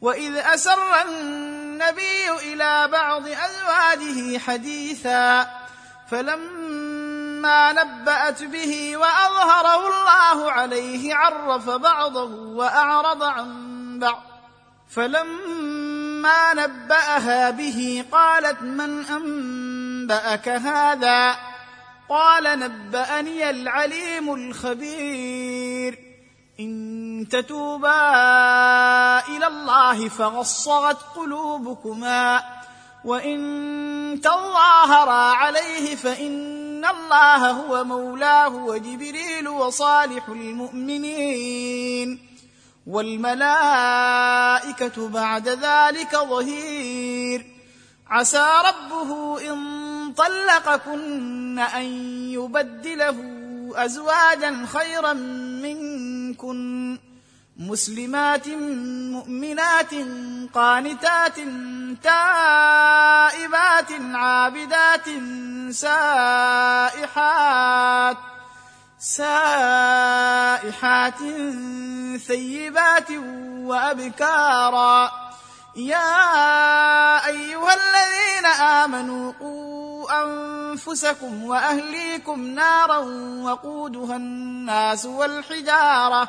واذ اسر النبي إلى بعض ازواجه حديثا فلما نبات به واظهره الله عليه عرف بعضه واعرض عن بعض فلما نباها به قالت من انباك هذا قال نباني العليم الخبير ان تتوبا الله فغصغت قلوبكما وإن تظاهرا عليه فإن الله هو مولاه وجبريل وصالح المؤمنين والملائكة بعد ذلك ظهير عسى ربه إن طلقكن أن يبدله أزواجا خيرا منكن مسلمات مؤمنات قانتات تائبات عابدات سائحات سائحات ثيبات وأبكارا. يا أيها الذين آمنوا قوا أنفسكم وأهليكم نارا وقودها الناس والحجارة.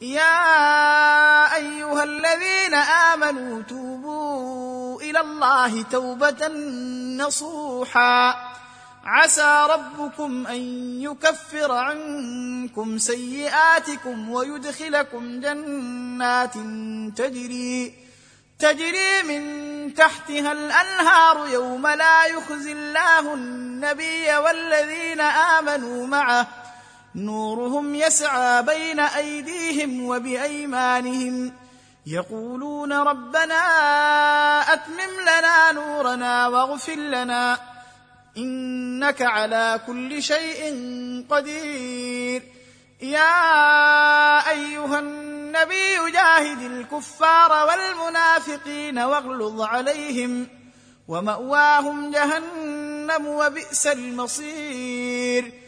يا أيها الذين آمنوا توبوا إلى الله توبة نصوحا. عسى ربكم أن يكفر عنكم سيئاتكم ويدخلكم جنات تجري تجري من تحتها الأنهار يوم لا يخزي الله النبي والذين آمنوا معه. نورهم يسعى بين أيديهم وبأيمانهم. يقولون ربنا أتمم لنا نورنا واغفر لنا. إنك على كل شيء قدير. يا أيها النبي جاهد الكفار والمنافقين واغلظ عليهم ومأواهم جهنم وبئس المصير.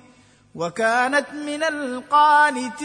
وكانت من القانتين.